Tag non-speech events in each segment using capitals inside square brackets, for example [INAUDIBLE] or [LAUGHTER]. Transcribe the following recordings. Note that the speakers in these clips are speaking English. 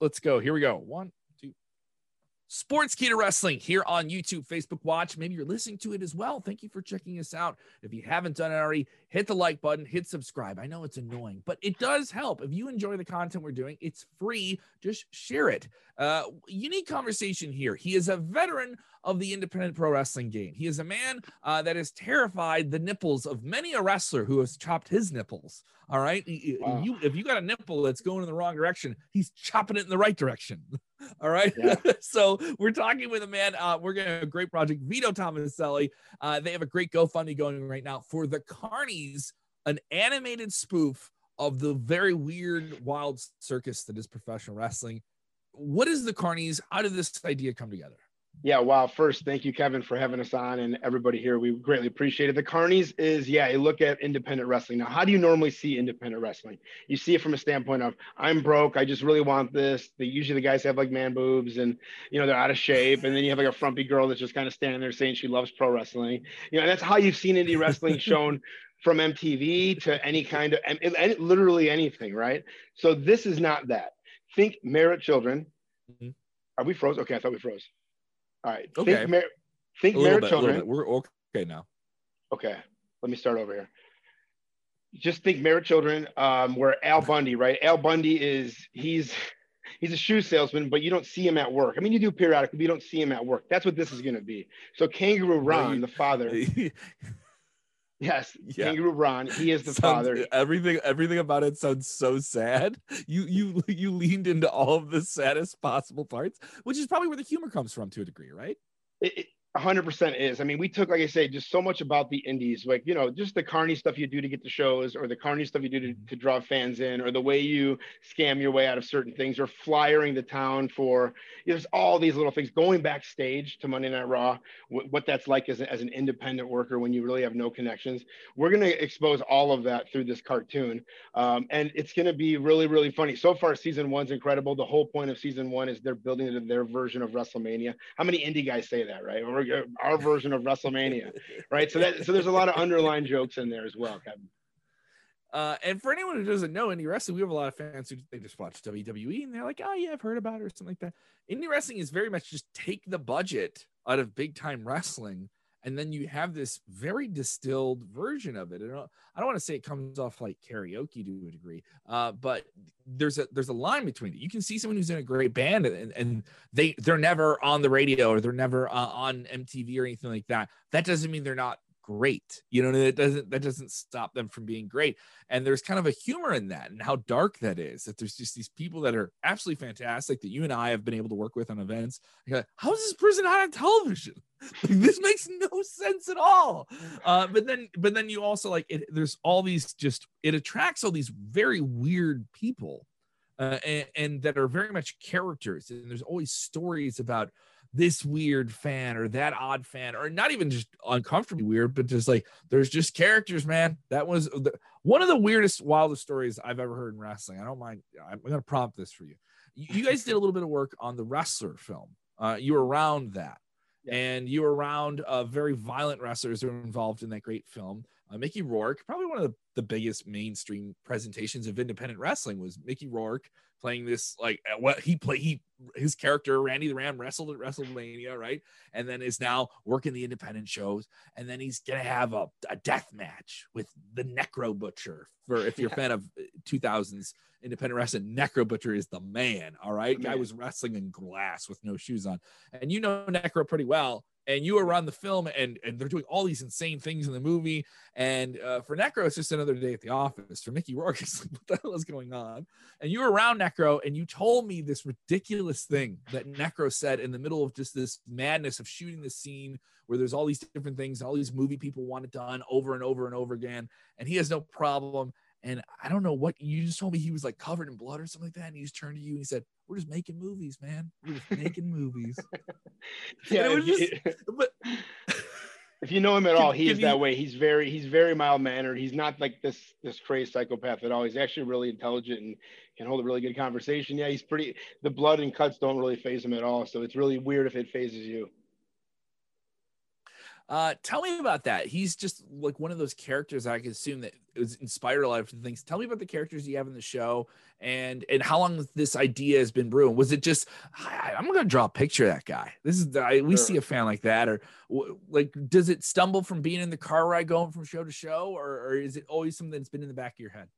let's go. Here we go. One, two. Sportskeeda Wrestling here on YouTube, Facebook Watch. Maybe you're listening to it as well. Thank you for checking us out. If you haven't done it already, hit the like button, hit subscribe. I know it's annoying, but it does help. If you enjoy the content we're doing, it's free. Just share it. Uh, unique conversation here. He is a veteran of the independent pro wrestling game. He is a man uh, that has terrified the nipples of many a wrestler who has chopped his nipples. All right, wow. you if you got a nipple that's going in the wrong direction, he's chopping it in the right direction. [LAUGHS] [LAUGHS] All right, yeah. [LAUGHS] so we're talking with a man. Uh, we're going getting a great project, Vito Thomaselli. Uh, they have a great GoFundMe going right now for the Carnies, an animated spoof of the very weird, wild circus that is professional wrestling. What is the Carnies? How did this idea come together? Yeah, wow. First, thank you, Kevin, for having us on and everybody here. We greatly appreciate it. The Carnies is, yeah, you look at independent wrestling. Now, how do you normally see independent wrestling? You see it from a standpoint of, I'm broke. I just really want this. The, usually the guys have like man boobs and, you know, they're out of shape. And then you have like a frumpy girl that's just kind of standing there saying she loves pro wrestling. You know, and that's how you've seen indie wrestling shown [LAUGHS] from MTV to any kind of, and, literally anything, right? So this is not that. Think Married Children. Mm-hmm. Are we froze? Okay, I thought we froze. All right. Okay. Think, Mar- think Married bit, Children. We're okay now. Okay. Let me start over here. Just think Married Children, um, where Al Bundy, right? Al Bundy is he's he's a shoe salesman, but you don't see him at work. I mean, you do periodically, but you don't see him at work. That's what this is going to be. So Kangaroo Ron, the father. [LAUGHS] Yes, yeah. Kangaroo Ron. He is the [LAUGHS] sounds, father. Everything, everything about it sounds so sad. You, you, [LAUGHS] you leaned into all of the saddest possible parts, which is probably where the humor comes from to a degree, right? It, 100% is. I mean, we took, like I say, just so much about the indies, like, you know, just the carny stuff you do to get the shows or the carny stuff you do to, mm-hmm. to draw fans in or the way you scam your way out of certain things or flyering the town for, you know, there's all these little things going backstage to Monday Night Raw, w- what that's like as, a, as an independent worker when you really have no connections. We're going to expose all of that through this cartoon. Um, and it's going to be really, really funny. So far, season one's incredible. The whole point of season one is they're building their version of WrestleMania. How many indie guys say that, right? Or our version of WrestleMania, [LAUGHS] right? So that so there's a lot of underlying jokes in there as well, Kevin. Uh, and for anyone who doesn't know indie wrestling, we have a lot of fans who they just watch WWE and they're like, "Oh yeah, I've heard about it" or something like that. Indie wrestling is very much just take the budget out of big time wrestling and then you have this very distilled version of it. And I don't want to say it comes off like karaoke to a degree, uh, but there's a there's a line between it. You can see someone who's in a great band and, and they they're never on the radio or they're never uh, on MTV or anything like that. That doesn't mean they're not great. You know, that doesn't that doesn't stop them from being great. And there's kind of a humor in that and how dark that is. That there's just these people that are absolutely fantastic that you and I have been able to work with on events. Like, how is this person not on television? [LAUGHS] this makes no sense at all. Uh, but then, but then you also like it. There's all these just it attracts all these very weird people. Uh, and, and that are very much characters, and there's always stories about this weird fan or that odd fan or not even just uncomfortably weird but just like there's just characters man. That was the, one of the weirdest wildest stories i've ever heard in wrestling. I don't mind i'm going to prompt this for you. You guys did a little bit of work on the wrestler film. Uh, you were around that. And you were around uh, very violent wrestlers who were involved in that great film. Uh, mickey rourke probably one of the, the biggest mainstream presentations of independent wrestling was mickey rourke playing this like what he played he his character Randy the Ram wrestled at WrestleMania, right? And then is now working the independent shows, and then he's gonna have a, a death match with the Necro Butcher. For if you're a fan of 2000s uh, independent wrestling, Necro Butcher is the man. All right, guy was wrestling in glass with no shoes on, and you know Necro pretty well and you were on the film and and they're doing all these insane things in the movie. And uh, for necro it's just another day at the office. For mickey rourke [LAUGHS] it's like what the hell is going on? And you were around necro and you told me this ridiculous thing that necro said in the middle of just this madness of shooting the scene where there's all these different things all these movie people want it done over and over and over again. And he has no problem and I don't know what you just told me he was like covered in blood or something like that. And he just turned to you and he said, We're just making movies, man. We're just [LAUGHS] making movies. [LAUGHS] yeah. Just, but [LAUGHS] if you know him at all, he is that way. He's very he's very mild mannered. He's not like this this crazy psychopath at all. He's actually really intelligent and can hold a really good conversation. Yeah, he's pretty the blood and cuts don't really phase him at all. So it's really weird if it phases you. Uh, tell me about that. He's just like one of those characters I can assume that was inspired a lot of things. Tell me about the characters you have in the show and and how long this idea has been brewing. Was it just I, am gonna draw a picture of that guy? This is I, we sure. see a fan like that, or like does it stumble from being in the car ride going from show to show, or, or is it always something that's been in the back of your head?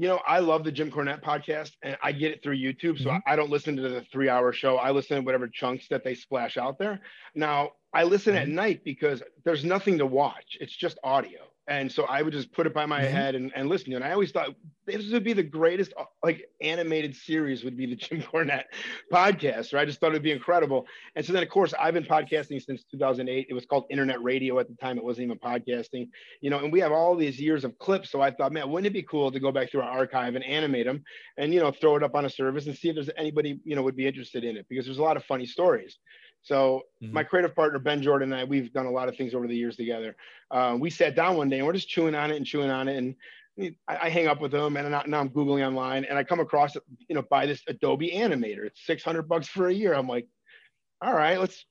You know, I love the Jim Cornette podcast and I get it through YouTube. So mm-hmm. I don't listen to the three hour show. I listen to whatever chunks that they splash out there. Now, I listen mm-hmm. at night because there's nothing to watch, it's just audio and so I would just put it by my mm-hmm. head and, and listen. To it. And I always thought this would be the greatest like animated series would be the [LAUGHS] Jim Cornette podcast. Right? I just thought it'd be incredible. And so then of course I've been podcasting since 2008. It was called internet radio at the time. It wasn't even podcasting, you know. And we have all these years of clips. So I thought, man, wouldn't it be cool to go back through our archive and animate them, and you know, throw it up on a service and see if there's anybody you know would be interested in it because there's a lot of funny stories. So mm-hmm. my creative partner Ben Jordan and I, we've done a lot of things over the years together. Uh, we sat down one day and we're just chewing on it and chewing on it, and I, I hang up with him, and now I'm googling online, and I come across you know buy this Adobe Animator. It's 600 bucks for a year. I'm like, all right, let's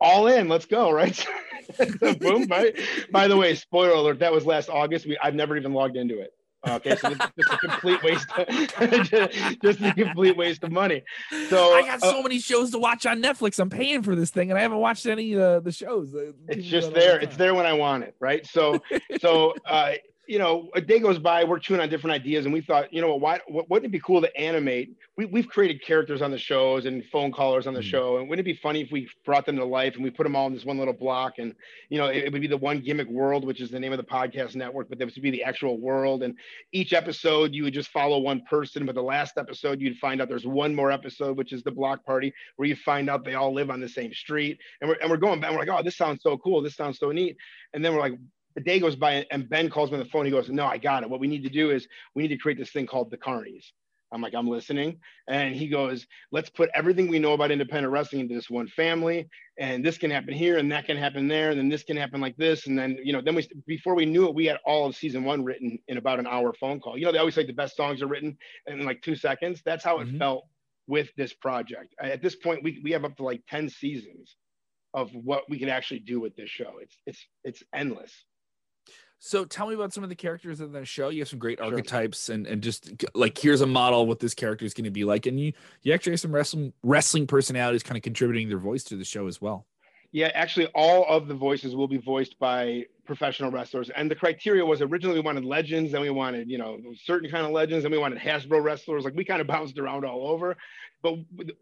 all in, let's go, right? [LAUGHS] so Boom. By, by the way, spoiler alert, that was last August. We I've never even logged into it. Okay, so it's just a complete waste, of, [LAUGHS] just a complete waste of money. So I got so uh, many shows to watch on Netflix. I'm paying for this thing, and I haven't watched any of uh, the shows. It's just there. It's there when I want it, right? So, so [LAUGHS] uh, you know, a day goes by, we're chewing on different ideas, and we thought, you know, what, why wouldn't it be cool to animate? We, we've created characters on the shows and phone callers on the mm-hmm. show, and wouldn't it be funny if we brought them to life and we put them all in this one little block? And you know, it, it would be the one gimmick world, which is the name of the podcast network, but this would be the actual world. And each episode, you would just follow one person, but the last episode, you'd find out there's one more episode, which is the block party, where you find out they all live on the same street. And we're and we're going back, we're like, oh, this sounds so cool, this sounds so neat. And then we're like, a day goes by and Ben calls me on the phone. He goes, No, I got it. What we need to do is we need to create this thing called the Carnies. I'm like, I'm listening. And he goes, Let's put everything we know about independent wrestling into this one family. And this can happen here and that can happen there. And then this can happen like this. And then, you know, then we, before we knew it, we had all of season one written in about an hour phone call. You know, they always say the best songs are written in like two seconds. That's how it mm-hmm. felt with this project. At this point, we, we have up to like 10 seasons of what we can actually do with this show. It's, it's, it's endless. So tell me about some of the characters in the show. You have some great sure. archetypes and, and just like here's a model what this character is going to be like. And you you actually have some wrestling wrestling personalities kind of contributing their voice to the show as well. Yeah, actually all of the voices will be voiced by professional wrestlers. And the criteria was originally we wanted legends, then we wanted, you know, certain kind of legends, and we wanted Hasbro wrestlers. Like we kind of bounced around all over. But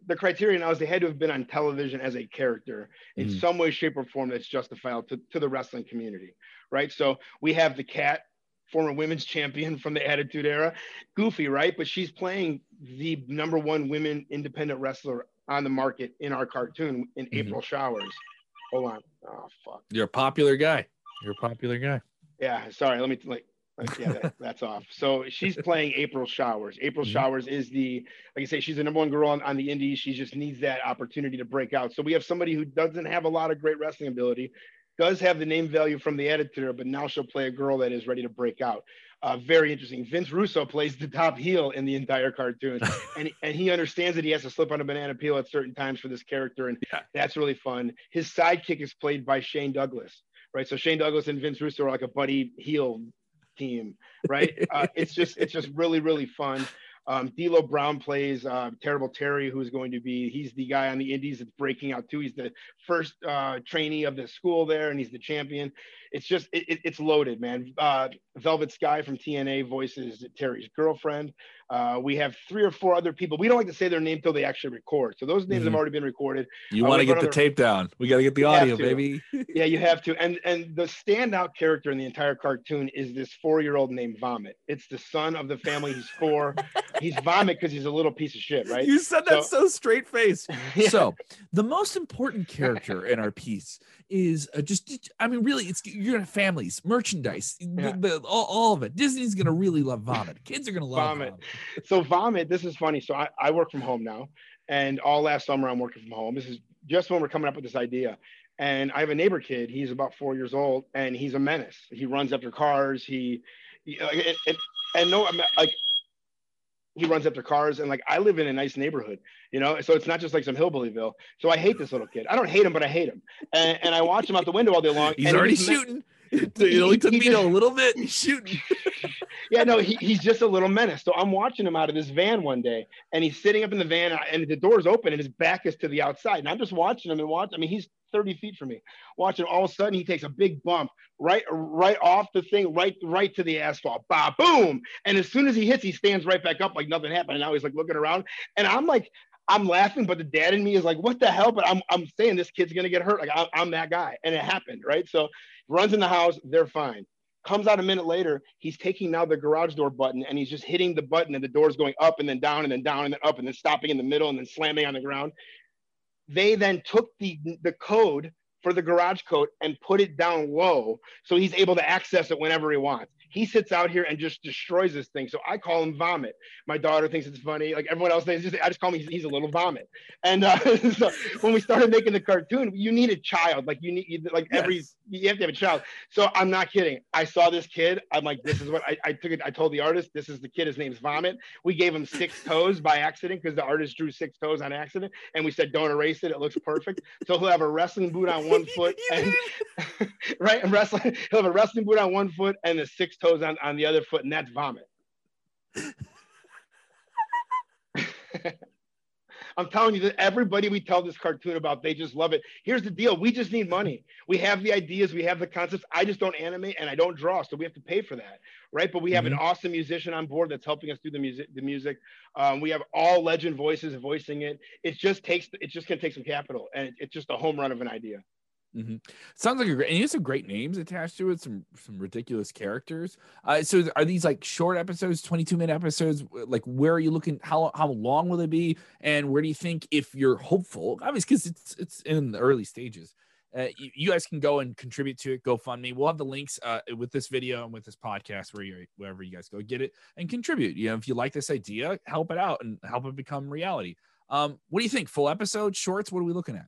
the criteria now is they had to have been on television as a character in mm. some way, shape, or form that's justifiable to, to the wrestling community right? So we have the Kat, former women's champion from the Attitude Era, Goofy, right? But she's playing the number one women independent wrestler on the market in our cartoon in mm-hmm. April Showers. Hold on. Oh fuck. You're a popular guy. You're a popular guy. Yeah. Sorry. Let me like. yeah, that, [LAUGHS] that's off. So she's playing April Showers. April mm-hmm. Showers is the, like I say, she's the number one girl on, on the indies. She just needs that opportunity to break out. So we have somebody who doesn't have a lot of great wrestling ability, does have the name value from the editor, but now she'll play a girl that is ready to break out. Uh, very interesting. Vince Russo plays the top heel in the entire cartoon, [LAUGHS] and and he understands that he has to slip on a banana peel at certain times for this character, and yeah. that's really fun. His sidekick is played by Shane Douglas, right? So Shane Douglas and Vince Russo are like a buddy heel team, right? [LAUGHS] Uh, it's just it's just really really fun. Um, D'Lo Brown plays uh, Terrible Terry, who's going to be, he's the guy on the Indies that's breaking out too. He's the first uh, trainee of the school there, and he's the champion. It's just, it, it's loaded, man. Uh, Velvet Sky from TNA voices Terry's girlfriend. Uh, we have three or four other people. We don't like to say their name until they actually record. So those names mm-hmm. have already been recorded. You uh, want to get the tape down. We got to get the audio, baby. yeah, you have to. And and the standout character in the entire cartoon is this four-year-old named Vomit. It's the son of the family. He's four. [LAUGHS] he's Vomit because he's a little piece of shit, right? You said that so, so straight face. [LAUGHS] Yeah. So the most important character in our piece is uh, just, I mean, really, it's you're gonna families, merchandise, yeah. the, the, all, all of it. Disney's gonna really love Vomit. Kids are gonna love Vomit. Vomit so vomit. This is funny. So I, I work from home now, and all last summer I'm working from home. This is just when we're coming up with this idea. And I have a neighbor kid. He's about four years old, and he's a menace. He runs after cars. He, he and, and, and no, like he runs after cars and like I live in a nice neighborhood, you know, so it's not just like some hillbillyville. So I hate this little kid. I don't hate him, but I hate him. And, and I watch him out the window all day long. He's already shooting. it only took me a little bit. He's shooting. [LAUGHS] yeah, no, he, he's just a little menace. So I'm watching him out of this van one day, and he's sitting up in the van, and the door's open, and his back is to the outside. And I'm just watching him and watch. I mean, he's 30 feet from me. Watching all of a sudden he takes a big bump right right off the thing, right right to the asphalt. Bah, boom. And as soon as he hits, he stands right back up like nothing happened. And now he's like looking around. And I'm like, I'm laughing, but the dad in me is like, what the hell? But I'm I'm saying this kid's gonna get hurt. Like I'm, I'm that guy. And it happened, right? So runs in the house, they're fine. Comes out a minute later, he's taking now the garage door button and he's just hitting the button and the door's going up and then down and then down and then up and then stopping in the middle and then slamming on the ground they then took the the code for the garage coat and put it down low so he's able to access it whenever he wants he sits out here and just destroys this thing. So I call him Vomit. My daughter thinks it's funny. Like everyone else thinks, I just call him, he's, he's a little vomit. And uh, [LAUGHS] so when we started making the cartoon, you need a child. Like you need, like yes. every, you have to have a child. So I'm not kidding. I saw this kid. I'm like, this is what I, I took it. I told the artist, this is the kid. His name's Vomit. We gave him six toes by accident because the artist drew six toes on accident. And we said, don't erase it. It looks perfect. So he'll have a wrestling boot on one foot and [LAUGHS] right. And wrestling, he'll have a wrestling boot on one foot and the six toes on, on the other foot, and that's vomit. [LAUGHS] I'm telling you that everybody we tell this cartoon about, they just love it. Here's the deal: we just need money. We have the ideas, we have the concepts. I just don't animate and I don't draw, so we have to pay for that, right? But we have mm-hmm. an awesome musician on board that's helping us do the music. The music. Um, we have all legend voices voicing it. It just takes. It's just gonna take some capital, and it's just a home run of an idea. Mm-hmm. Sounds like a great, and you have some great names attached to it. Some some ridiculous characters. Uh, so are these like short episodes, twenty two minute episodes? Like where are you looking? How how long will they be? And where do you think, if you're hopeful, obviously because it's it's in the early stages, uh, you, you, guys can go and contribute to it. GoFundMe. We'll have the links uh, with this video and with this podcast where you wherever you guys go get it and contribute. You know, if you like this idea, help it out and help it become reality. Um, what do you think? Full episode, shorts? What are we looking at?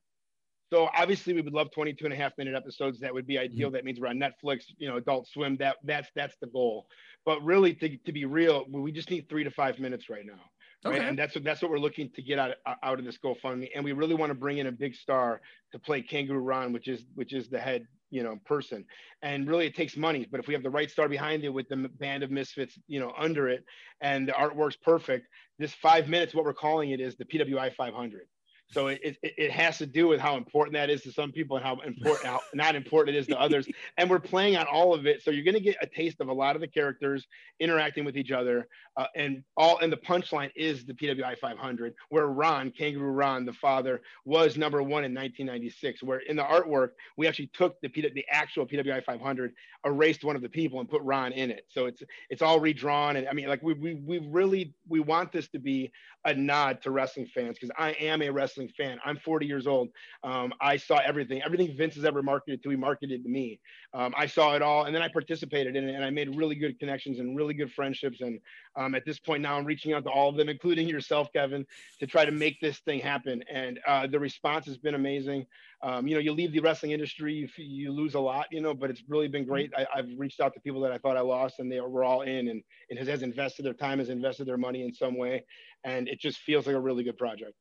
So obviously we would love 22 and a half minute episodes. That would be ideal. Mm-hmm. That means we're on Netflix, you know, Adult Swim. That that's that's the goal. But really, to, to be real, we just need three to five minutes right now. Right? Okay. And that's what that's what we're looking to get out of, out of this GoFundMe. And we really want to bring in a big star to play Kangaroo Ron, which is which is the head you know person. And really, it takes money. But if we have the right star behind it with the band of misfits, you know, under it, and the artwork's perfect, this five minutes, what we're calling it is the PWI 500 so it, it, it, has to do with how important that is to some people and how important, how [LAUGHS] not important it is to others. And we're playing on all of it. So you're going to get a taste of a lot of the characters interacting with each other. Uh, and all, and the punchline is the PWI 500, where Ron, Kangaroo Ron, the father, was number one in 1996. Where in the artwork, we actually took the, the actual PWI 500, erased one of the people and put Ron in it. So it's, it's all redrawn. And I mean, like we, we, we really, we want this to be a nod to wrestling fans because I am a wrestling wrestling fan. I'm 40 years old. Um, I saw everything. Everything Vince has ever marketed to, he marketed to me. Um, I saw it all, and then I participated in it, and I made really good connections and really good friendships. And um, at this point now, I'm reaching out to all of them, including yourself, Kevin, to try to make this thing happen. And uh, the response has been amazing. Um, you know, you leave the wrestling industry, you, you lose a lot, you know, but it's really been great. I, have reached out to people that I thought I lost, and they were all in, and has, has invested their time, has invested their money in some way, and it just feels like a really good project.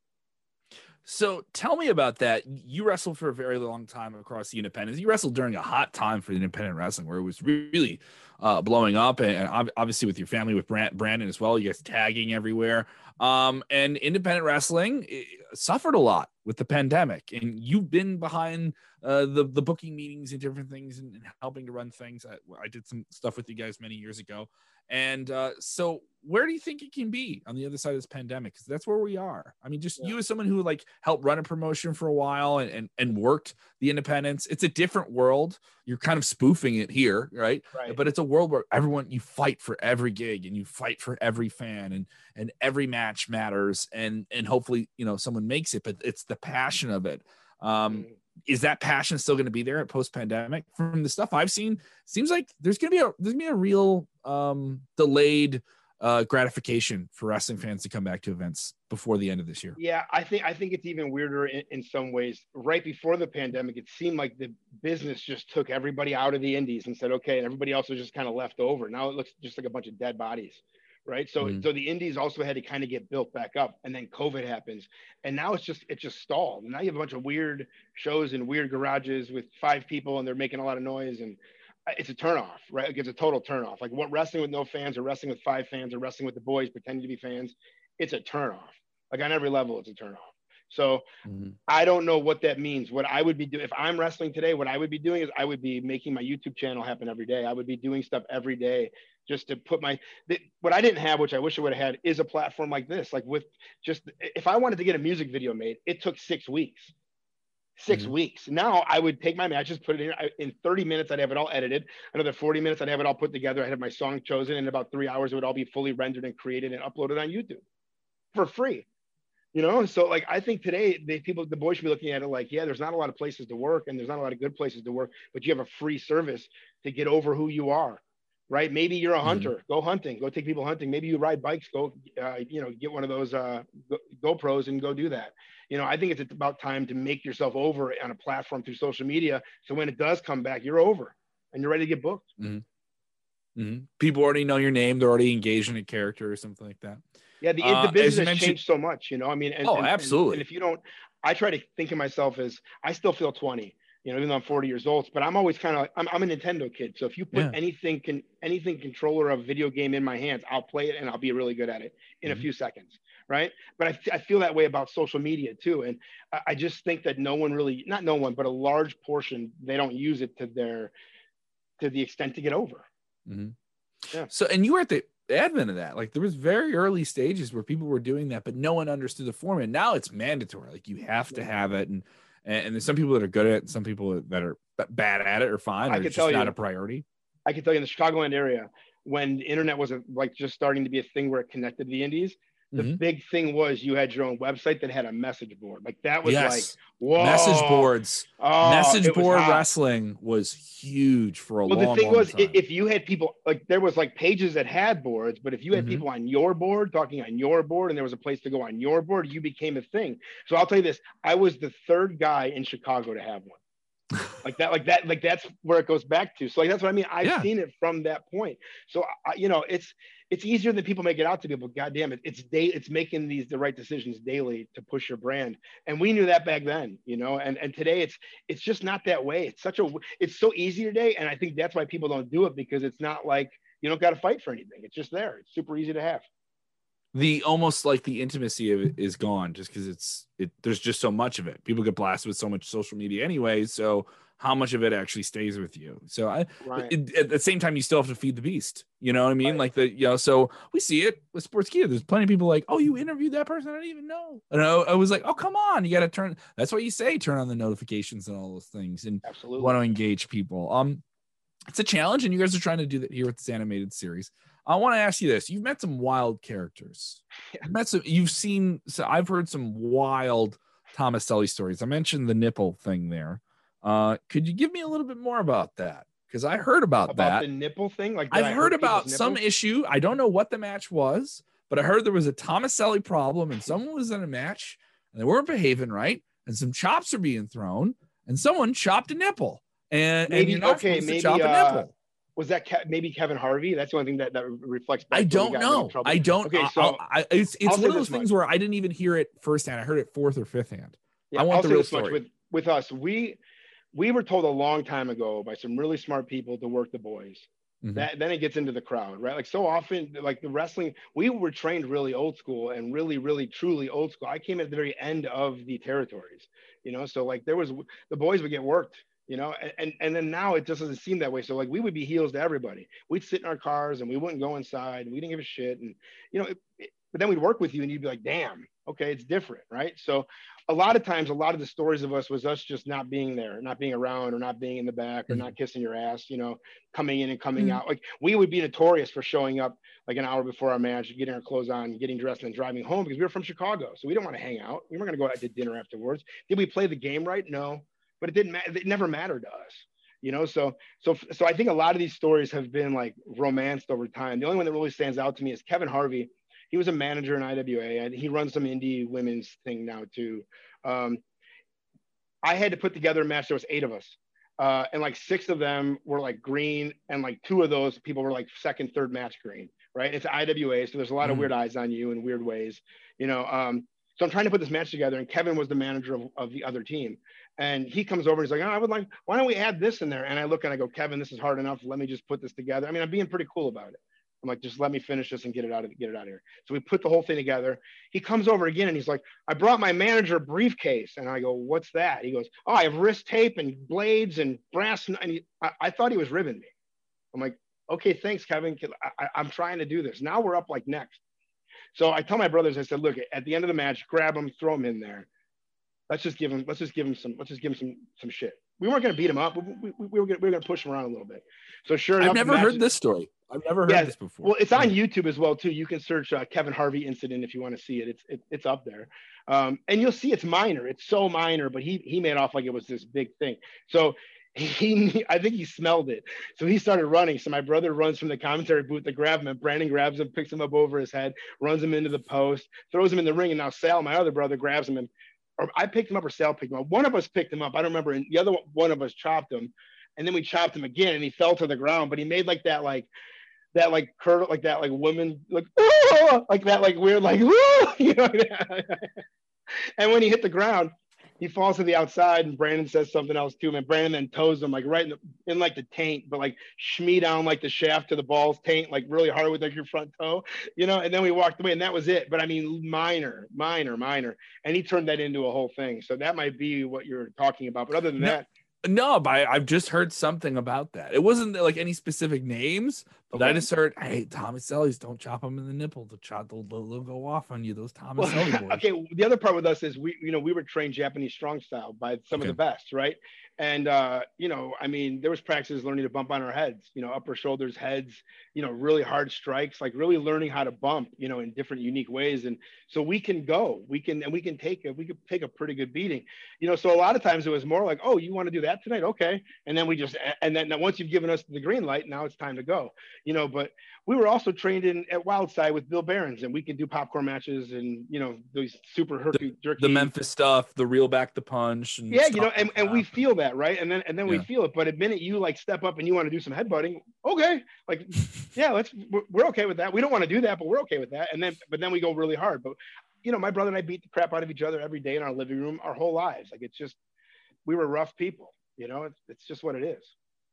So tell me about that. You wrestled for a very long time across the independents. You wrestled during a hot time for independent wrestling where it was really uh, blowing up, and, obviously with your family, with Brandon as well. You guys tagging everywhere. Um, and independent wrestling suffered a lot with the pandemic, and you've been behind uh, the the booking meetings and different things and, and helping to run things. I, I, did some stuff with you guys many years ago, and uh, so, where do you think it can be on the other side of this pandemic? Because that's where we are. I mean, just yeah. you as someone who like helped run a promotion for a while and, and and worked the independents. It's a different world. You're kind of spoofing it here, right? right? But it's a world where everyone you fight for every gig and you fight for every fan and and every match matters and and hopefully you know someone makes it. But it's the passion of it. Um, mm is that passion still going to be there at post pandemic? From the stuff I've seen, seems like there's going to be a there's going to be a real um, delayed uh, gratification for wrestling fans to come back to events before the end of this year. Yeah, I think I think it's even weirder in, in, some ways. Right before the pandemic, it seemed like the business just took everybody out of the indies and said, okay, and everybody else was just kind of left over. Now it looks just like a bunch of dead bodies right? So mm-hmm. so the indies also had to kind of get built back up, and then COVID happens, and now it's just it's just stalled. Now you have a bunch of weird shows in weird garages with five people, and they're making a lot of noise, and it's a turnoff, right? Like it's a total turnoff. Like what wrestling with no fans, or wrestling with five fans, or wrestling with the boys pretending to be fans, it's a turnoff. Like on every level, it's a turnoff. So mm-hmm. I don't know what that means. What I would be doing if I'm wrestling today, what I would be doing is I would be making my YouTube channel happen every day. I would be doing stuff every day just to put my what I didn't have, which I wish I would have had, is a platform like this. Like with just if I wanted to get a music video made, it took six weeks. 6 mm-hmm. weeks. Now I would take my matches, put it in in 30 minutes. I'd have it all edited. Another 40 minutes, I'd have it all put together. I'd have my song chosen. In about three hours, it would all be fully rendered and created and uploaded on YouTube for free you know so like i think today the people the boys should be looking at it like yeah there's not a lot of places to work and there's not a lot of good places to work but you have a free service to get over who you are right maybe you're a mm-hmm. hunter mm-hmm. go hunting go take people hunting maybe you ride bikes go uh, you know get one of those uh, gopros and go do that you know i think it's about time to make yourself over on a platform through social media so when it does come back you're over and you're ready to get booked mm-hmm. Mm-hmm. people already know your name they're already engaged in a character or something like that yeah, the, uh, the business has changed so much, you know. I mean, and, oh, and, absolutely. And, and, if you don't, I try to think of myself as I still feel 20, you know, even though I'm 40 years old, but I'm always kind of like, I'm, I'm a Nintendo kid. So if you put yeah. anything can anything controller of video game in my hands, I'll play it and I'll be really good at it in mm-hmm. a few seconds. Right. But I, I feel that way about social media too. And I, I just think that no one really, not no one, but a large portion, they don't use it to their, to the extent to get over. Mm-hmm. Yeah. So, and you were at the advent of that. Like there was very early stages where people were doing that, but no one understood the format. Now it's mandatory. Like you have to have it, and and, there's some people that are good at it, and some people that are bad at it or fine. I can tell you, not a priority. I can tell you in the Chicagoland area when the internet wasn't uh, like just starting to be a thing where it connected the indies the mm-hmm. big thing was you had your own website that had a message board. Like that was yes. like whoa. Message boards. Oh, message board was wrestling was huge for a well, long Well, the thing was time. if you had people like there was like pages that had boards, but if you had mm-hmm. people on your board talking on your board and there was a place to go on your board, you became a thing. So I'll tell you this, I was the third guy in Chicago to have one [LAUGHS] like that like that like that's where it goes back to so like that's what i mean i've yeah. seen it from that point so I, you know it's it's easier than people make it out to be but god damn it it's day it's making these the right decisions daily to push your brand. And we knew that back then you know and and today it's it's just not that way. It's such a it's so easy today and i think that's why people don't do it because it's not like you don't got to fight for anything. It's just there. It's super easy to have. The almost like the intimacy of it is gone just because it's it there's just so much of it. People get blasted with so much social media anyway so how much of it actually stays with you so i right. it, at the same time you still have to feed the beast you know what i mean right. like the you know so we see it with sports Sportskeeda there's plenty of people like oh you interviewed that person i didn't even know and I, I was like oh come on you got to turn that's what you say turn on the notifications and all those things and Absolutely. want to engage people um it's a challenge and you guys are trying to do that here with this animated series I want to ask you this: You've met some wild characters. [LAUGHS] You've met some. You've seen. So I've heard some wild Thomas Thomaselli stories. I mentioned the nipple thing there. Uh, could you give me a little bit more about that? Because I heard about, about that. The nipple thing, like I've heard, heard about some issue. I don't know what the match was, but I heard there was a Thomaselli problem, and someone was in a match and they weren't behaving right, and some chops are being thrown, and someone chopped a nipple, and, maybe, and you're not okay, maybe, chop uh, a nipple was that Ke- maybe Kevin Harvey? That's the only thing that, that reflects. I don't know. I don't. Okay, so I, it's it's one of those things much. where I didn't even hear it firsthand. I heard it fourth or fifth hand. Yeah, I want I'll the real story. With with us, we we were told a long time ago by some really smart people to work the boys. Mm-hmm. That then it gets into the crowd, right? Like so often, like the wrestling, we were trained really old school and really, really, truly old school. I came at the very end of the territories, you know. So like there was the boys would get worked you know and and then now it just doesn't seem that way so like we would be heels to everybody we'd sit in our cars and we wouldn't go inside and we didn't give a shit and you know it, it, but then we'd work with you and you'd be like damn okay it's different right so a lot of times a lot of the stories of us was us just not being there not being around or not being in the back or mm-hmm. not kissing your ass you know coming in and coming mm-hmm. out like we would be notorious for showing up like an hour before our match getting our clothes on getting dressed and driving home because we were from chicago so we don't want to hang out we weren't going to go out to dinner afterwards did we play the game right no but it didn't matter. It never mattered to us, you know. So, so, so I think a lot of these stories have been like romanced over time. The only one that really stands out to me is Kevin Harvey. He was a manager in IWA, and he runs some indie women's thing now too. Um, I had to put together a match. There was eight of us, uh, and like six of them were like green, and like two of those people were like second, third match green right? It's IWA, so there's a lot of Mhm. weird eyes on you in weird ways, you know. Um, so I'm trying to put this match together, and Kevin was the manager of, of the other team. And he comes over and he's like, oh, I would like, why don't we add this in there? And I look and I go, Kevin, this is hard enough. Let me just put this together. I mean, I'm being pretty cool about it. I'm like, just let me finish this and get it out of get it out of here. So we put the whole thing together. He comes over again and he's like, I brought my manager briefcase. And I go, what's that? He goes, Oh, I have wrist tape and blades and brass. And he, I, I thought he was ribbing me. I'm like, okay, thanks, Kevin. I, I, I'm trying to do this. Now we're up like next. So I tell my brothers, I said, look, at the end of the match, grab him, throw him in there. Let's just give him, let's just give him some, let's just give him some, some shit. We weren't going to beat him up. We, we, we were going to, we were going to push him around a little bit. So sure enough, I've never heard this story. I've never heard Yeah, this before. well, it's on YouTube as well too. You can search uh, Kevin Harvey incident if you want to see it. It's it, it's up there, um, and you'll see it's minor. It's so minor, but he he made off like it was this big thing. So he, [LAUGHS] I think he smelled it. So he started running. So my brother runs from the commentary booth to grab him, and Brandon grabs him, picks him up over his head, runs him into the post, throws him in the ring, and now Sal, my other brother, grabs him and. Or I picked him up, or Sal picked him up. One of us picked him up. I don't remember. And the other one of us chopped him, and then we chopped him again, and he fell to the ground. But he made like that, like that like curdle like that like woman like [LAUGHS] like that like weird like [LAUGHS] you know [LAUGHS] and when he hit the ground he falls to the outside and Brandon says something else to him and Brandon then toes him like right in the in like the taint but like shmee down like the shaft to the balls taint like really hard with like your front toe you know and then we walked away and that was it. But I mean minor minor minor. And he turned that into a whole thing. So that might be what you're talking about. But other than No, that no, but I, I've just heard something about that. It wasn't like any specific names, Okay. heard, hey, Thomasellis, don't chop them in the nipple. The chop, they'll, they'll, go off on you. Those Thomas [LAUGHS] Well, boys. okay. The other part with us is we, you know, we were trained Japanese strong style by some Okay. of the best, right? And uh, you know, I mean, there was practices learning to bump on our heads, you know, upper shoulders, heads, you know, really hard strikes, like really learning how to bump, you know, in different unique ways. And so we can go, we can, and we can take a, we could take a pretty good beating, you know. So a lot of times it was more like, oh, you want to do that tonight, okay? And then we just, and then once you've given us the green light, now it's time to go, you know. But we were also trained in at Wildside with Bill Behrens, and we could do popcorn matches and you know these super herky jerky. the Memphis stuff, the reel back the punch. And yeah, you know, and, like and we feel that, right? And then and then we feel it. But the minute you like step up and you want to do some headbutting, okay, like [LAUGHS] yeah, let's we're, we're okay with that. We don't want to do that, but we're okay with that. And then but then we go really hard. But you know, my brother and I beat the crap out of each other every day in our living room our whole lives. Like it's just we were rough people. You know, it's, it's just what it is.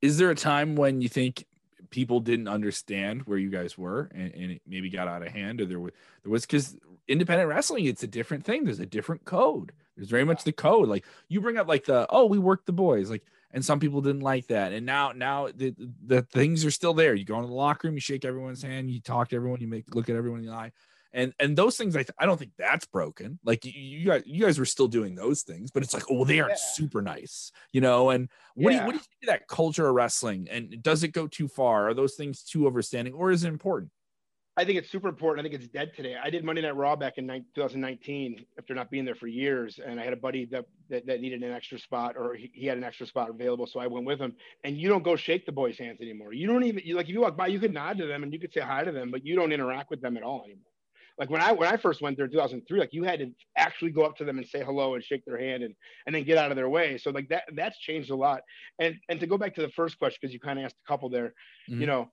Is there a time when you think people didn't understand where you guys were and, and it maybe got out of hand or there was there was because independent wrestling it's a different thing. There's a different code. There's very much the code. Like you bring up like the oh we worked the boys like and some people didn't like that. And now now the, the things are still there. You go into the locker room you shake everyone's hand you talk to everyone you make look at everyone in the eye and and those things I, th- I don't think that's broken like you, you guys you guys were still doing those things but it's like oh they aren't Yeah. super nice you know and what do you what do you think of that culture of wrestling and does it go too far are those things too overstanding or is it important I think it's super important. I think it's dead today. I did Monday Night Raw back in 2019 after not being there for years. And I had a buddy that, that, that needed an extra spot or he, he had an extra spot available. So I went with him. And you don't go shake the boys' hands anymore. You don't even, you, like, if you walk by, you could nod to them and you could say hi to them, but you don't interact with them at all anymore. Like when I when I first went there in 2003, like you had to actually go up to them and say hello and shake their hand and and then get out of their way. So like that that's changed a lot. And and to go back to the first question because you kind of asked a couple there, Mhm. you know,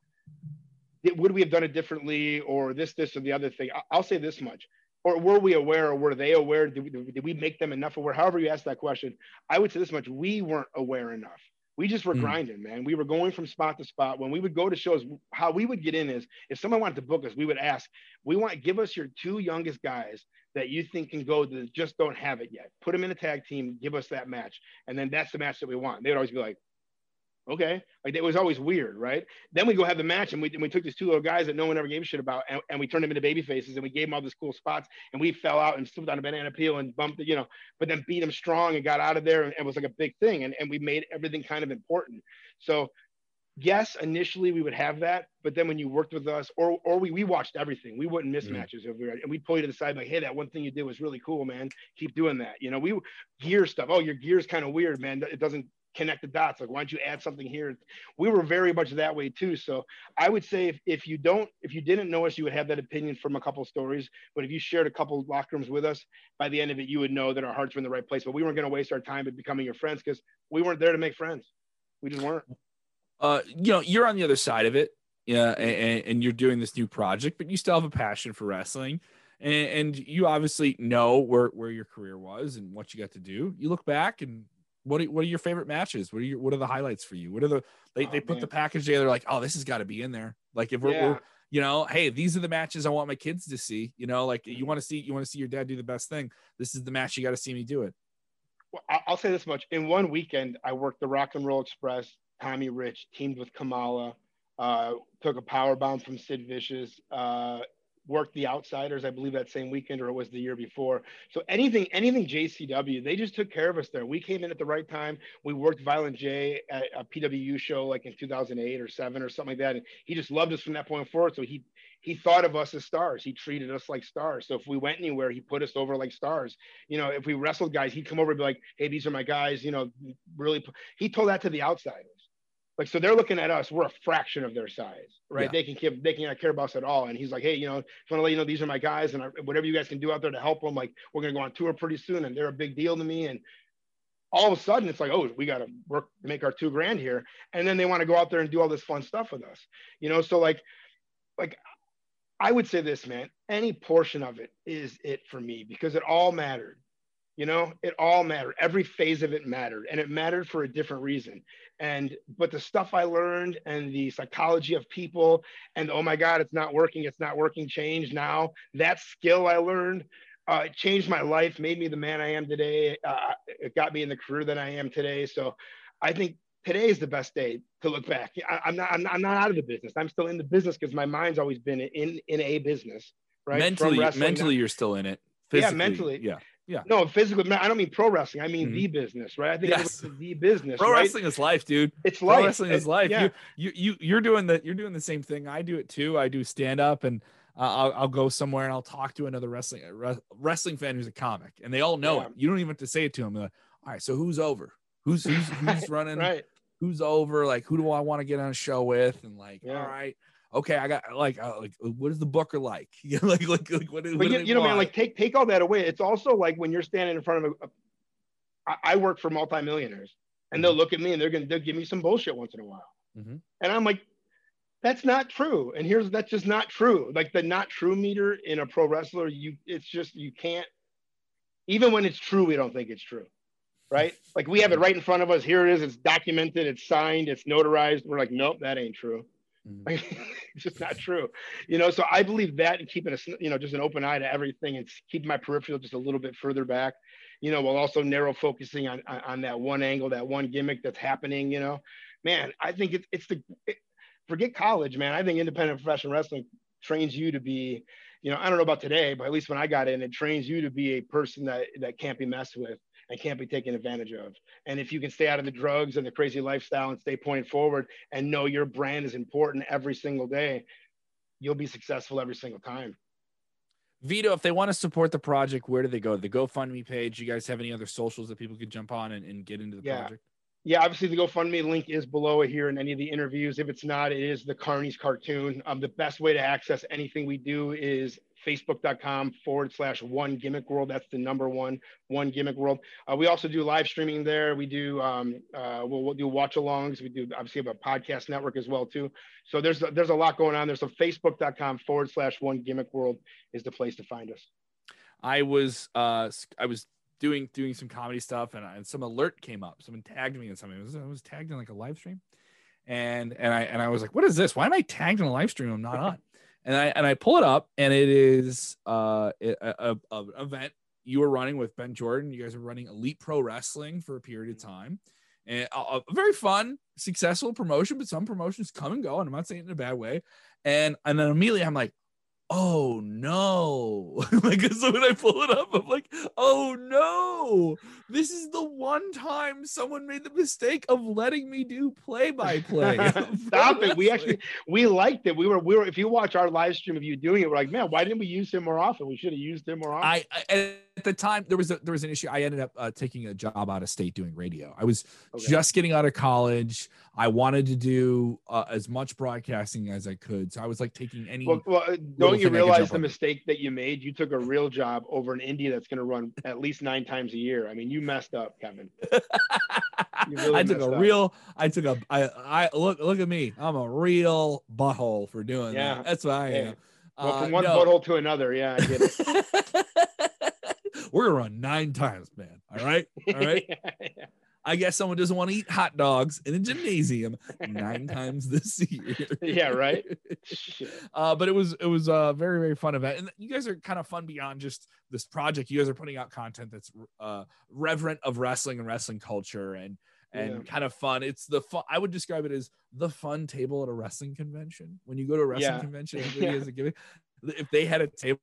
would we have done it differently or this this or the other thing i'll say this much or were we aware or were they aware did we, did we make them enough aware however you ask that question i would say this much we weren't aware enough we just were Mm. grinding man. We were going from spot to spot. When we would go to shows how we would get in is if someone wanted to book us we would ask we want give us your two youngest guys that you think can go that just don't have it yet. Put them in a tag team give us that match. And then that's the match that we want. They would always be like okay like it was always weird right then we go have the match and we, and we took these two little guys that no one ever gave a shit about and, and we turned them into baby faces and we gave them all these cool spots and we fell out and slipped on a banana peel and bumped it, you know, but then beat them strong and got out of there and it was like a big thing and, and we made everything kind of important. So yes, initially we would have that, but then when you worked with us or or we, we watched everything, we wouldn't miss Mhm. matches if we were, and we'd pull you to the side like, hey, that one thing you did was really cool, man. Keep doing that. You know, we gear stuff. Oh, your gear's kind of weird, man. It doesn't connect the dots. Like, why don't you add something here? We were very much that way too. So I would say if, if you don't, if you didn't know us, you would have that opinion from a couple stories. But if you shared a couple locker rooms with us, by the end of it, you would know that our hearts were in the right place. But we weren't going to waste our time at becoming your friends because we weren't there to make friends. We just weren't. uh you know you're on the other side of it yeah, and, and, you're doing this new project, but you still have a passion for wrestling, and, you obviously know where where your career was and what you got to do. You look back and what are, what are your favorite matches? What are your what are the highlights for you? What are the they, oh, they put man. the package together like oh this has got to be in there. Like if we're, yeah. we're you know, hey, these are the matches I want my kids to see. You know, like you want to see you want to see your dad do the best thing. This is the match you got to see me do it. Well, I'll say this much: in one weekend, I worked the Rock and Roll Express. Tommy Rich teamed with Kamala, uh, took a power bomb from Sid Vicious. Uh, worked the outsiders, I believe that same weekend or it was the year before. So anything, anything JCW, they just took care of us there. We came in at the right time. We worked Violent J at a PWU show like in 2008 or seven or something like that. And he just loved us from that point forward. So he, he thought of us as stars. He treated us like stars. So if we went anywhere, he put us over like stars. You know, if we wrestled guys, he'd come over and be like, Hey, these are my guys, you know, really, he told that to the outsiders. Like so, they're looking at us. We're a fraction of their size, right? Yeah. They can keep, they can't care about us at all. And he's like, hey, you know, just want to let you know these are my guys, and whatever you guys can do out there to help them. Like we're gonna go on tour pretty soon, and they're a big deal to me. And all of a sudden, it's like, oh, we got to work make our two grand here, and then they want to go out there and do all this fun stuff with us, you know. So like, like I would say this, man. Any portion of it is it for me because it all mattered. You know, it all mattered. Every phase of it mattered, and it mattered for a different reason and but the stuff i learned and the psychology of people and oh my god it's not working it's not working change now. That skill i learned uh, it changed my life made me the man i am today. Uh, it got me in the career that i am today. So i think today is the best day to look back. I, am not I'm, not I'm not out of the business. I'm still in the business because my mind's always been in in a business right? Mentally mentally you're still in it. Physically, yeah mentally. yeah yeah. No, physically. I don't mean pro wrestling. I mean mm-hmm. the business, right? I think yes. the business. Pro right? wrestling is life, dude. It's pro life. wrestling is life. Yeah. You, you, you, you're doing the, you're doing the same thing. I do it too. I do stand up, and uh, I'll, I'll go somewhere and I'll talk to another wrestling wrestling fan who's a comic, and they all know yeah. it. You don't even have to say it to them. Like, all right, so who's over? Who's who's who's [LAUGHS] running? right. Who's over? Like, who do I want to get on a show with? And like, yeah. all right okay, I got like uh, like what is the booker like? [LAUGHS] like like like what, what you, you know, man, like take take all that away. It's also like when you're standing in front of a. a I, I work for multimillionaires, and mm-hmm. they'll look at me and they're gonna they'll give me some bullshit once in a while, mm-hmm. and I'm like, that's not true. And here's that's just not true. Like the not true meter in a pro wrestler, you it's just you can't. Even when it's true, we don't think it's true right? Like we have it right in front of us. Here it is. It's documented. It's signed. It's notarized. We're like, nope, that ain't true. Mm-hmm. [LAUGHS] it's just not true, you know. So I believe that and keeping a you know just an open eye to everything and keeping my peripheral just a little bit further back, you know, while also narrow focusing on on that one angle, that one gimmick that's happening. You know, man, I think it's it's the it, forget college, man. I think independent professional wrestling trains you to be, you know, I don't know about today, but at least when I got in, it trains you to be a person that that can't be messed with and can't be taken advantage of. And if you can stay out of the drugs and the crazy lifestyle and stay pointed forward and know your brand is important every single day, you'll be successful every single time. Vito, if they want to support the project, where do they go? The GoFundMe page. You guys have any other socials that people could jump on and, and get into the yeah. project? Yeah, obviously the GoFundMe link is below here in any of the interviews. If it's not, it is the Carnies cartoon. Um, the best way to access anything we do is facebook.com forward slash one gimmick world. That's the number one, one gimmick world. Uh, we also do live streaming there. We do, um, uh, we'll, we'll, do watch alongs. We do obviously have a podcast network as well too. So there's, there's a lot going on there. So facebook.com forward slash one gimmick world is the place to find us. I was, uh, I was doing, doing some comedy stuff and, and some alert came up. Someone tagged me in something. I was, I was tagged in like a live stream and, and I, and I was like, what is this? Why am I tagged in a live stream? I'm not on [LAUGHS] and I and I pull it up, and it is uh, a, a, a event you were running with Ben Jordan. You guys were running Elite Pro Wrestling for a period of time, and a, a, very fun, successful promotion. But some promotions come and go, and I'm not saying it in a bad way. And and then immediately I'm like, oh no. [LAUGHS] Like [LAUGHS] so when i pull it up i'm like oh no. This is the one time someone made the mistake of letting me do play by play stop [LAUGHS] it. We actually we liked it. We were we were if you watch our live stream of you doing it we're like man why didn't we use him more often? We should have used him more often. I, I the time there was a there was an issue. I ended up uh, taking a job out of state doing radio. I was Okay. just getting out of college. I wanted to do uh, as much broadcasting as I could. So I was like taking any. Well, well, uh, don't you thing I could realize the on. mistake that you made? You took a real job over an indie that's going to run at least nine times a year. I mean, you messed up, Kevin. [LAUGHS] really I took a up. real. I took a. I. I look. Look at me. I'm a real butthole for doing Yeah. that. That's what I am. Well, Uh, from one no. butthole to another. Yeah, I get it. [LAUGHS] We're gonna run nine times, man. All right. All right. [LAUGHS] I guess someone doesn't want to eat hot dogs in a gymnasium nine times this year. [LAUGHS] Yeah, right? [LAUGHS] Uh, but it was it was a very very fun event, and you guys are kind of fun beyond just this project. You guys are putting out content that's uh, reverent of wrestling and wrestling culture, and and Yeah. kind of fun. It's the fun. I would describe it as the fun table at a wrestling convention. When you go to a wrestling Yeah. convention, everybody Yeah. has a gimmick. If they had a table.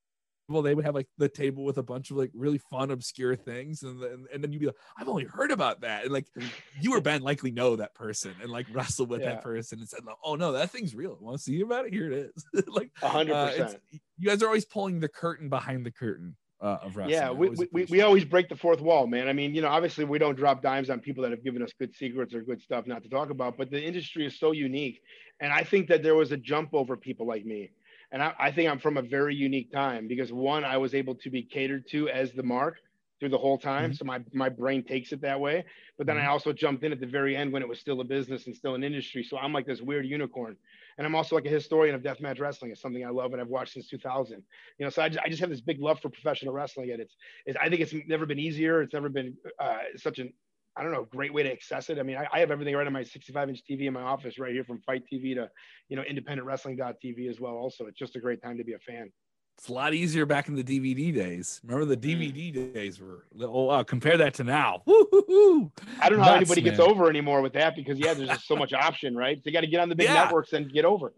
They would have like the table with a bunch of like really fun, obscure things, and then and then you'd be like, "I've only heard about that," and like [LAUGHS] you or Ben likely know that person and like wrestle with Yeah. that person and said, "Oh no, that thing's real. Want to see about it? Here it is." [LAUGHS] like hundred uh, percent. you guys are always pulling the curtain behind the curtain uh, of wrestling. Yeah, we, we, we always break the fourth wall, man. I mean, you know, obviously we don't drop dimes on people that have given us good secrets or good stuff not to talk about, but the industry is so unique. And I think that there was a jump over people like me. And I, I think I'm from a very unique time because one, I was able to be catered to as the mark through the whole time. Mhm. So my, my brain takes it that way. But then I Mhm. also jumped in at the very end when it was still a business and still an industry. So I'm like this weird unicorn. And I'm also like a historian of deathmatch wrestling. It's something I love and I've watched since 2000. You know, so I just, I just have this big love for professional wrestling, and it's, it's I think it's never been easier. It's never been uh, such an I don't know great way to access it. I mean, I, I have everything right on my 65 inch TV in my office right here from FITE TV to you know independentwrestling.tv as well. Also, it's just a great time to be a fan. It's a lot easier back in the DVD days. Remember the Mm. DVD days were oh wow, compare that to now. Woo-hoo-hoo. I don't know how Nuts, anybody gets over anymore with that because yeah, there's just so much [LAUGHS] option, right? So you got to get on the big Yeah. networks and get over.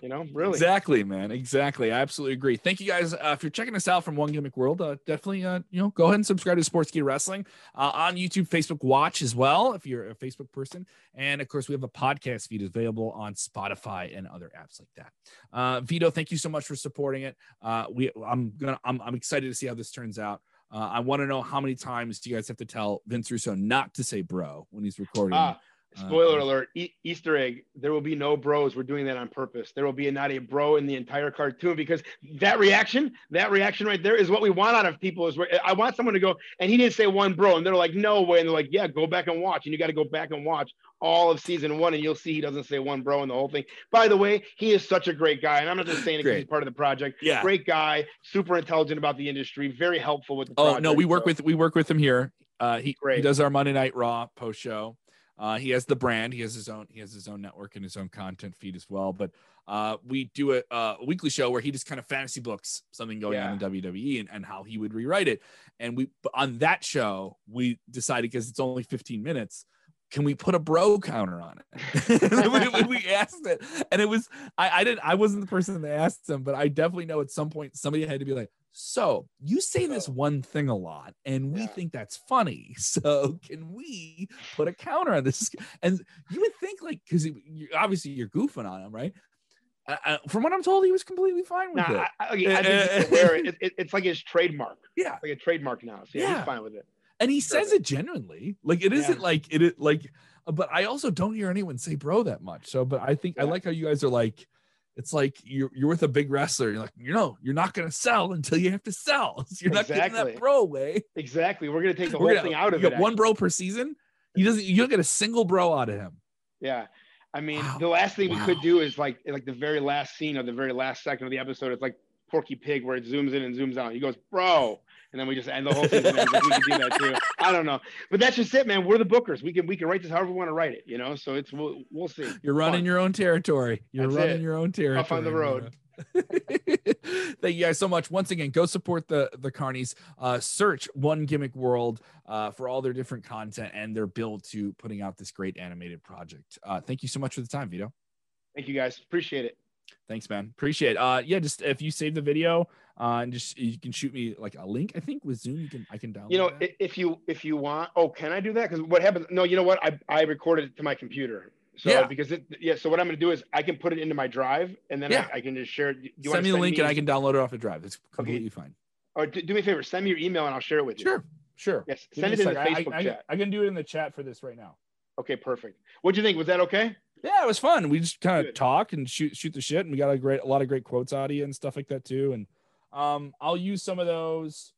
You know, really. Exactly, man. Exactly. I absolutely agree. Thank you guys. Uh, if you're checking us out from One Gimmick World, uh, definitely, uh, you know, go ahead and subscribe to sports Sportskeeda Wrestling uh, on YouTube, Facebook Watch as well, if you're a Facebook person. And of course, we have a podcast feed available on Spotify and other apps like that. Uh, Vito, thank you so much for supporting it. Uh, we, I'm gonna, I'm, I'm excited to see how this turns out. Uh, I want to know how many times do you guys have to tell Vince Russo not to say bro when he's recording? Ah, Uh, spoiler alert, e- Easter egg, there will be no bros. We're doing that on purpose. There will be not a bro in the entire cartoon because that reaction, that reaction right there is what we want out of people is where I want someone to go, and he didn't say one bro. And they're like, no way. And they're like, yeah, go back and watch. And you got to go back and watch all of season one and you'll see he doesn't say one bro in the whole thing. By the way, he is such a great guy. And I'm not just saying it because he's part of the project. yeah. Great guy, super intelligent about the industry, very helpful with the Oh project. no, we work so- with we work with him here. Uh, he, he does our Monday Night Raw post show. Uh, he has the brand. He has his own. He has his own network and his own content feed as well. But uh, we do a, a weekly show where he just kind of fantasy books something going on in WWE and, and how he would rewrite it. And we on that show we decided because it's only 15 minutes. Can we put a bro counter on it? [LAUGHS] we, we- we asked it, and it was I, I didn't I wasn't the person that asked him, but I definitely know at some point somebody had to be like, so you say this one thing a lot, and we Yeah. think that's funny. [LAUGHS] So can we put a counter on this? [LAUGHS] And you would think like because obviously you're goofing on him, right? Uh, uh, from what I'm told, he was completely fine with Nah, it. I, I, I think he's aware. It, it, it's like his trademark. [LAUGHS] Yeah. It's like a trademark now. So yeah, Yeah. he's fine with it. and he Sure. says it genuinely. Like it isn't Yeah. like it like. But I also don't hear anyone say bro that much. So, but I think I like how you guys are like. It's like you're you're with a big wrestler. You're like, you know, you're not gonna sell until you have to sell. [LAUGHS] You're not getting Exactly. that bro way. Exactly. We're gonna take the whole gonna- thing out of you it. one actually. bro per season. He doesn't. You don't get a single bro out of him. Yeah. I mean, Wow. the last thing we could do is like like the very last scene or the very last second of the episode. It's like Porky Pig where it zooms in and zooms out. He goes, bro. And then we just end the whole season. Like, we can do that too. I don't know. But that's just it, man. We're the bookers. We can we can write this however we want to write it, you know? So it's we'll, we'll see. You're running Fun. your own territory. You're That's running it. your own territory. Off on the road. [LAUGHS] Thank you guys so much. Once again, go support the the Carnies. Uh, search One Gimmick World uh, for all their different content and their build to putting out this great animated project. Uh, thank you so much for the time, Vito. Thank you guys. Appreciate it. Thanks, man. Appreciate. It. Uh, yeah, just if you save the video, uh, and just you can shoot me like a link. I think with Zoom, you can I can download. You know, that. if you if you want, oh, can I do that? Because what happens? No, you know what? I I recorded it to my computer. So Yeah. because it yeah. So what I'm gonna do is I can put it into my drive and then Yeah. I, I can just share you send me the link and I can download it off the drive. It's completely fine. Or do, do me a favor, send me your email and I'll share it with you. Sure, sure. Yes, Give send it in the Facebook I, I, chat. I can do it in the chat for this right now. Okay, perfect. What'd you think? Was that okay? Yeah, it was fun. We just kind of talk and shoot shoot the shit, and we got a great a lot of great quotes out of you and stuff like that too. And um, I'll use some of those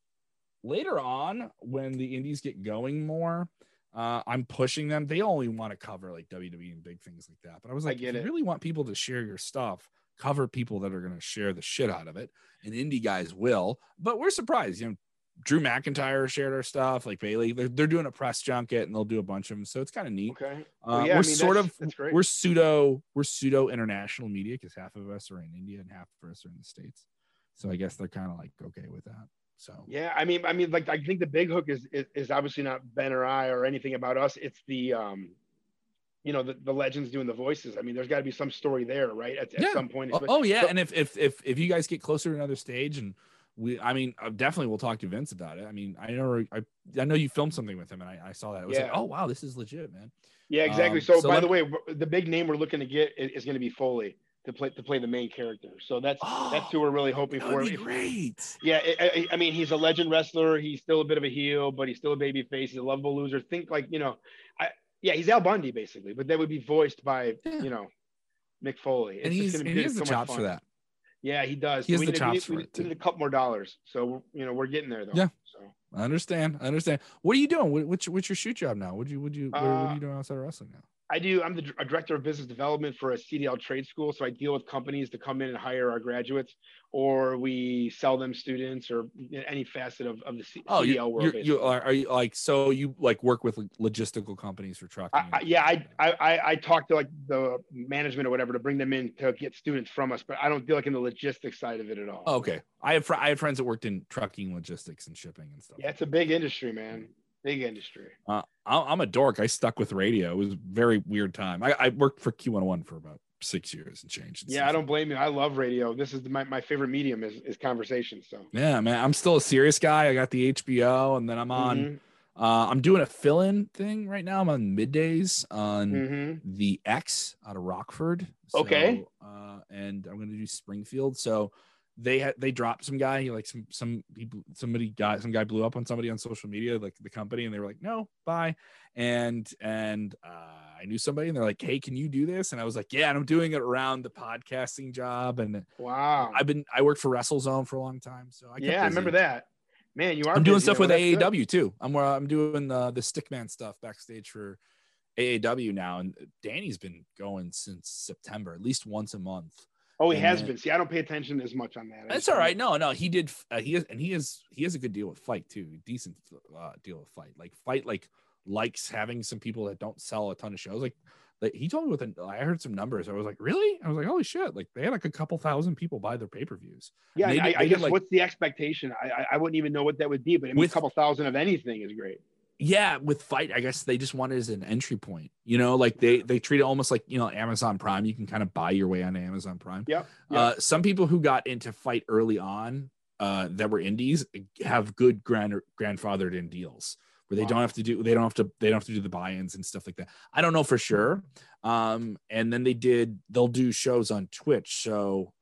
later on when the indies get going more. Uh, I'm pushing them. They only want to cover like WWE and big things like that. But I was I like, get if you it. really want people to share your stuff, cover people that are going to share the shit out of it. And indie guys will. But we're surprised. You know, Drew McIntyre shared our stuff. Like Bayley, they're, they're doing a press junket and they'll do a bunch of them. So it's kind of neat. Okay. Uh, Well, yeah, I we're mean, sort of that's great. we're pseudo we're pseudo international media because half of us are in India and half of us are in the states. So I guess they're kind of like okay with that. So Yeah, I mean, I mean, like I think the big hook is, is is obviously not Ben or I or anything about us. It's the um, you know, the, the legends doing the voices. I mean, there's got to be some story there, right? At, at some point. oh, oh, yeah, but- and if if if if you guys get closer to another stage and we, I mean, uh, definitely we'll talk to Vince about it. I mean, I know I I know you filmed something with him and I, I saw that. I was like, oh wow, this is legit, man. Yeah, exactly. Um, so, so by the me- way, the big name we're looking to get is, is going to be Foley to play to play the main character. So that's that's who [GASPS] we're really hoping for. be great. Yeah, I, I, I mean, he's a legend wrestler. He's still a bit of a heel, but he's still a baby face. He's a lovable loser. Think like you know, I yeah, he's Al Bundy basically, but that would be voiced by Yeah. you know, Mick Foley. It's And just he's gonna and be he has the so much chops for that. Yeah, he does. He has we the need, chops we for it, we need a couple more dollars. So you know, we're getting there though. Yeah. So I understand. I understand. What are you doing? What, what's your, what's your shoot job now? Would you would you what, what are Uh, you doing outside of wrestling now? I do. I'm the a director of business development for a CDL trade school. So I deal with companies to come in and hire our graduates, or we sell them students, or any facet of, of the C- Oh, CDL you, world. you, you are, are you like so you like work with logistical companies for trucking? I, yeah, I, I I I talk to like the management or whatever to bring them in to get students from us, but I don't deal like in the logistics side of it at all. Oh, okay. I have fr- I have friends that worked in trucking, logistics, and shipping and stuff. Yeah, it's a big industry, man. Big industry. Uh, I'm a dork. I stuck with radio. It was a very weird time. I, I worked for Q101 for about six years and changed. Yeah. I don't blame you. I love radio. This is my, my favorite medium is, is conversation. So Yeah, man. I'm still a serious guy. I got the HBO, and then I'm on. Mhm, Uh, I'm doing a fill-in thing right now. I'm on middays on mhm. the X out of Rockford. Okay. Uh, and I'm gonna do Springfield. So they had they dropped some guy like some some people somebody got some guy blew up on somebody on social media like the company and they were like no bye and and uh, I knew somebody and they're like hey can you do this and I was like yeah and I'm doing it around the podcasting job and Wow. I've been I worked for WrestleZone for a long time so I yeah, I remember that. Man, you are. I'm doing busy, stuff with That's good. AAW too. I'm uh, I'm doing the the Stickman stuff backstage for AAW now, and Danny's been going since September, at least once a month. Oh, he And has then- been. See, I don't pay attention as much on that. That's all right. No, no, he did. Uh, he is, and he is he has a good deal with FITE too. Decent uh, deal with FITE. Like FITE, like likes having some people that don't sell a ton of shows. Like, like he told me with an, I heard some numbers. I was like, really? I was like, holy shit! Like they had like a couple thousand people buy their pay per views. Yeah, They I, I they did, guess like- what's the expectation? I, I I wouldn't even know what that would be, but I mean, With- a couple thousand of anything is great. Yeah with FITE i guess they just want it as an entry point you know like they they treat it almost like you know amazon prime. You can kind of buy your way on amazon prime. Yep. uh some people who got into FITE early on uh that were indies have good grand grandfathered in deals where they Wow. don't have to do they don't have to they don't have to do the buy-ins and stuff like that. I don't know for sure. Um and then they did they'll do shows on twitch. So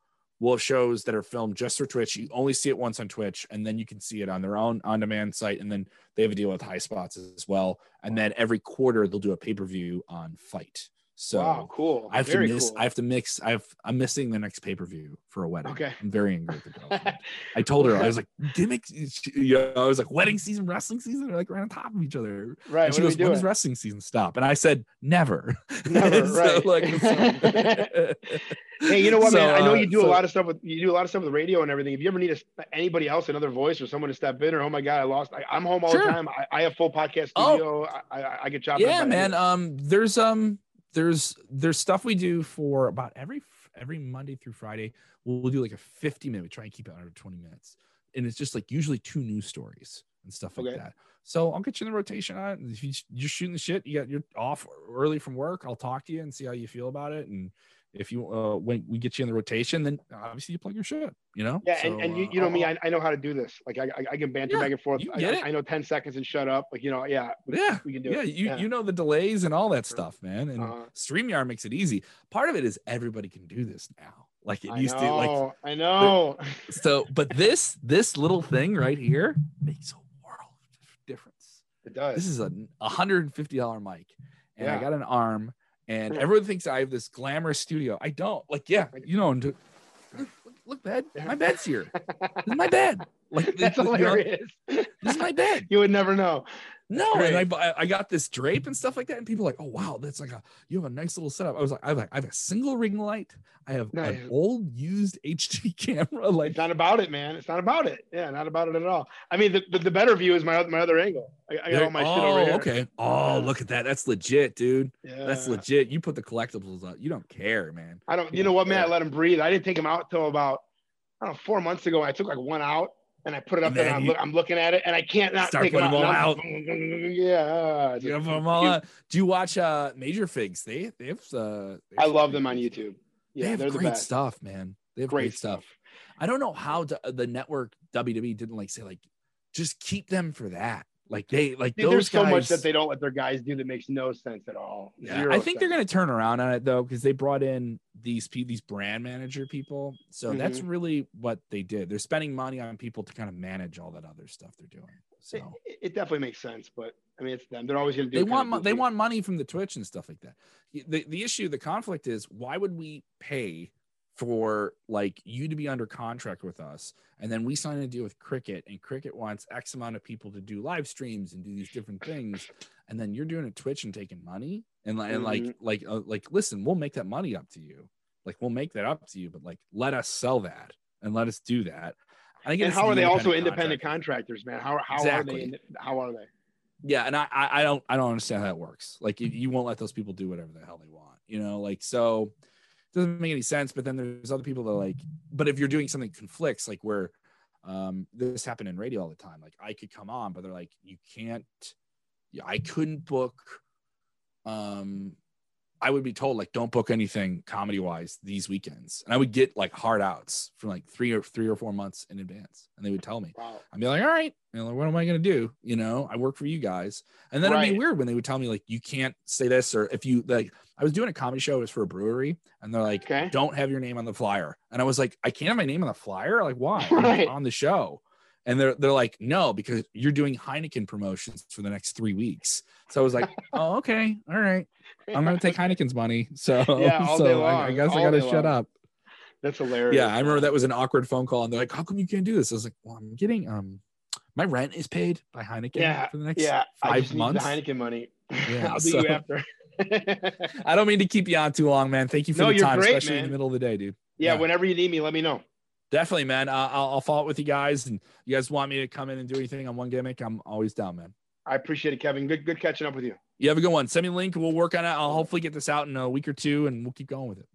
we'll have shows that are filmed just for twitch you only see it once on twitch and then you can see it on their own on-demand site and then they have a deal with Highspots as well. And then every quarter they'll do a pay-per-view on FITE so wow, cool. I have Very to miss. cool. I have to mix. I have. I'm missing the next pay per view for a wedding. Okay. I'm very angry with the girl. [LAUGHS] I told her I was [LAUGHS] like, gimmick. You know, I was like, wedding season, wrestling season, they're like right on top of each other. right. And she goes, when does wrestling season stop? And I said, never. Never, [LAUGHS] so, right. like, so- Hey, you know what, So, man? I know uh, you do a lot of stuff with you do a lot of stuff with radio and everything. If you ever need a, anybody else, another voice or someone to step in, or oh my god, I lost. I, I'm home all Sure. the time. I, I have full podcast Oh. studio. I, I, I get job. yeah, man. Um, there's um, there's there's stuff we do for about every every Monday through Friday. We'll, we'll do like a 50 minute. We try and keep it under 20 minutes, and it's just like usually two news stories and stuff like Okay. that. So I'll get you in the rotation on it. If you, you're shooting the shit, you got you're off early from work. I'll talk to you and see how you feel about it. And if you uh, when we get you in the rotation, then obviously you plug your shit. You know. Yeah, So, and, and you, uh, you know me, I, I know how to do this. Like I, I, I can banter Yeah, back and forth. you I, get I- it. I know 10 seconds and shut up. Like, you know, yeah, we, Yeah, we can do yeah, it. you you know the delays and all that stuff, man. And Uh-huh. StreamYard makes it easy. Part of it is everybody can do this now. like it used know, to. Like I know. [LAUGHS] so, but this this little thing right here makes a world of difference. It does. This is a $150 mic, and I got an arm, and Yeah. everyone thinks I have this glamorous studio. I don't. Like, yeah, you know, look, look, look, bed. My bed's here. This is my [LAUGHS] bed. Like, That's you know, hilarious. this is my bed. You would never know. No, and I, I got this drape and stuff like that, and people are like, "Oh wow, that's like a you have a nice little setup." I was like, "I have a, I have a single ring light. I have Nice. an old used HD [LAUGHS] camera. Like, It's not about it, man. It's not about it. Yeah, not about it at all. I mean, the, the, the better view is my my other angle. I, I got all my oh, shit over oh, here. okay. Oh, Yeah. look at that. That's legit, dude. Yeah. That's legit. You put the collectibles up. You don't care, man. I don't. You You know what, man? I let him breathe. I didn't take him out till about I don't know four months ago. I took like one out and I put it up And there. And I'm, you- look, I'm looking at it and I can't not Start putting them all out. Yeah. You know, just put 'em all out. Do you watch uh Major Figs? They they have uh they I love them on YouTube. They Yeah, have they're the great best. stuff, man. They have great, Great stuff. stuff. I don't know how to, the network WWE didn't like say like just keep them for that. Like they like those there's so much that they don't let their guys do that makes no sense at all. Yeah, Zero I think they're going to turn around on it though because they brought in these these brand manager people. So that's Mm-hmm. really what they did. They're spending money on people to kind of manage all that other stuff they're doing. So It, it definitely makes sense, but I mean, it's them. They're always going to do. they want mo- they want money from the Twitch and stuff like that. The the issue, the conflict is why would we pay for like you to be under contract with us and then we sign a deal with Cricket and Cricket wants X amount of people to do live streams and do these different things and then you're doing a Twitch and taking money and like and like Mhm. like uh, like listen, we'll make that money up to you. Like we'll make that up to you, but like let us sell that and let us do that. I think And how are they also independent independent contractors, man? How how Exactly. are they? How are they? yeah and I, I don't i don't understand how that works like you, won't let those people do whatever the hell they want you know like so doesn't make any sense but then there's other people that are like but if you're doing something conflicts like where um this happened in radio all the time like i could come on but they're like you can't yeah, i couldn't book um i would be told like don't book anything comedy wise these weekends and i would get like hard outs for like three or three or four months in advance and they would tell me Wow. I'd be like, all right, you know, what am I going to do? You know, I work for you guys. And then it'd be weird when they would tell me, like, you can't say this, or if you like, I was doing a comedy show, it was for a brewery, and they're like, Okay. don't have your name on the flyer. And I was like, I can't have my name on the flyer? Like, why? [LAUGHS] Right. on the show. And they're, they're like, no, because you're doing Heineken promotions for the next three weeks. So I was like, [LAUGHS] oh, okay. All right. I'm going to take Heineken's money. So, [LAUGHS] Yeah, [LAUGHS] all so day I, I long, guess I got to shut long. up. That's hilarious. Yeah, I remember that was an awkward phone call, and they're like, "How come you can't do this?" I was like, "Well, I'm getting um, my rent is paid by Heineken Yeah, for the next Yeah, I five months." Heineken money. Yeah, I'll so- you after. I don't mean to keep you on too long, man. Thank you for No, the time, great, especially in the man. middle of the day, dude. yeah, Yeah. whenever you need me, let me know. Definitely, man. Uh, I'll, I'll follow up with you guys, and you guys want me to come in and do anything on one gimmick, I'm always down, man. I appreciate it, Kevin. Good, good catching up with you. You have a good one. Send me a link. We'll work on it. I'll hopefully get this out in a week or two, and we'll keep going with it.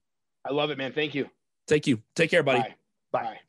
I love it, man. Thank you. Take you. Take care, buddy. Bye. Bye.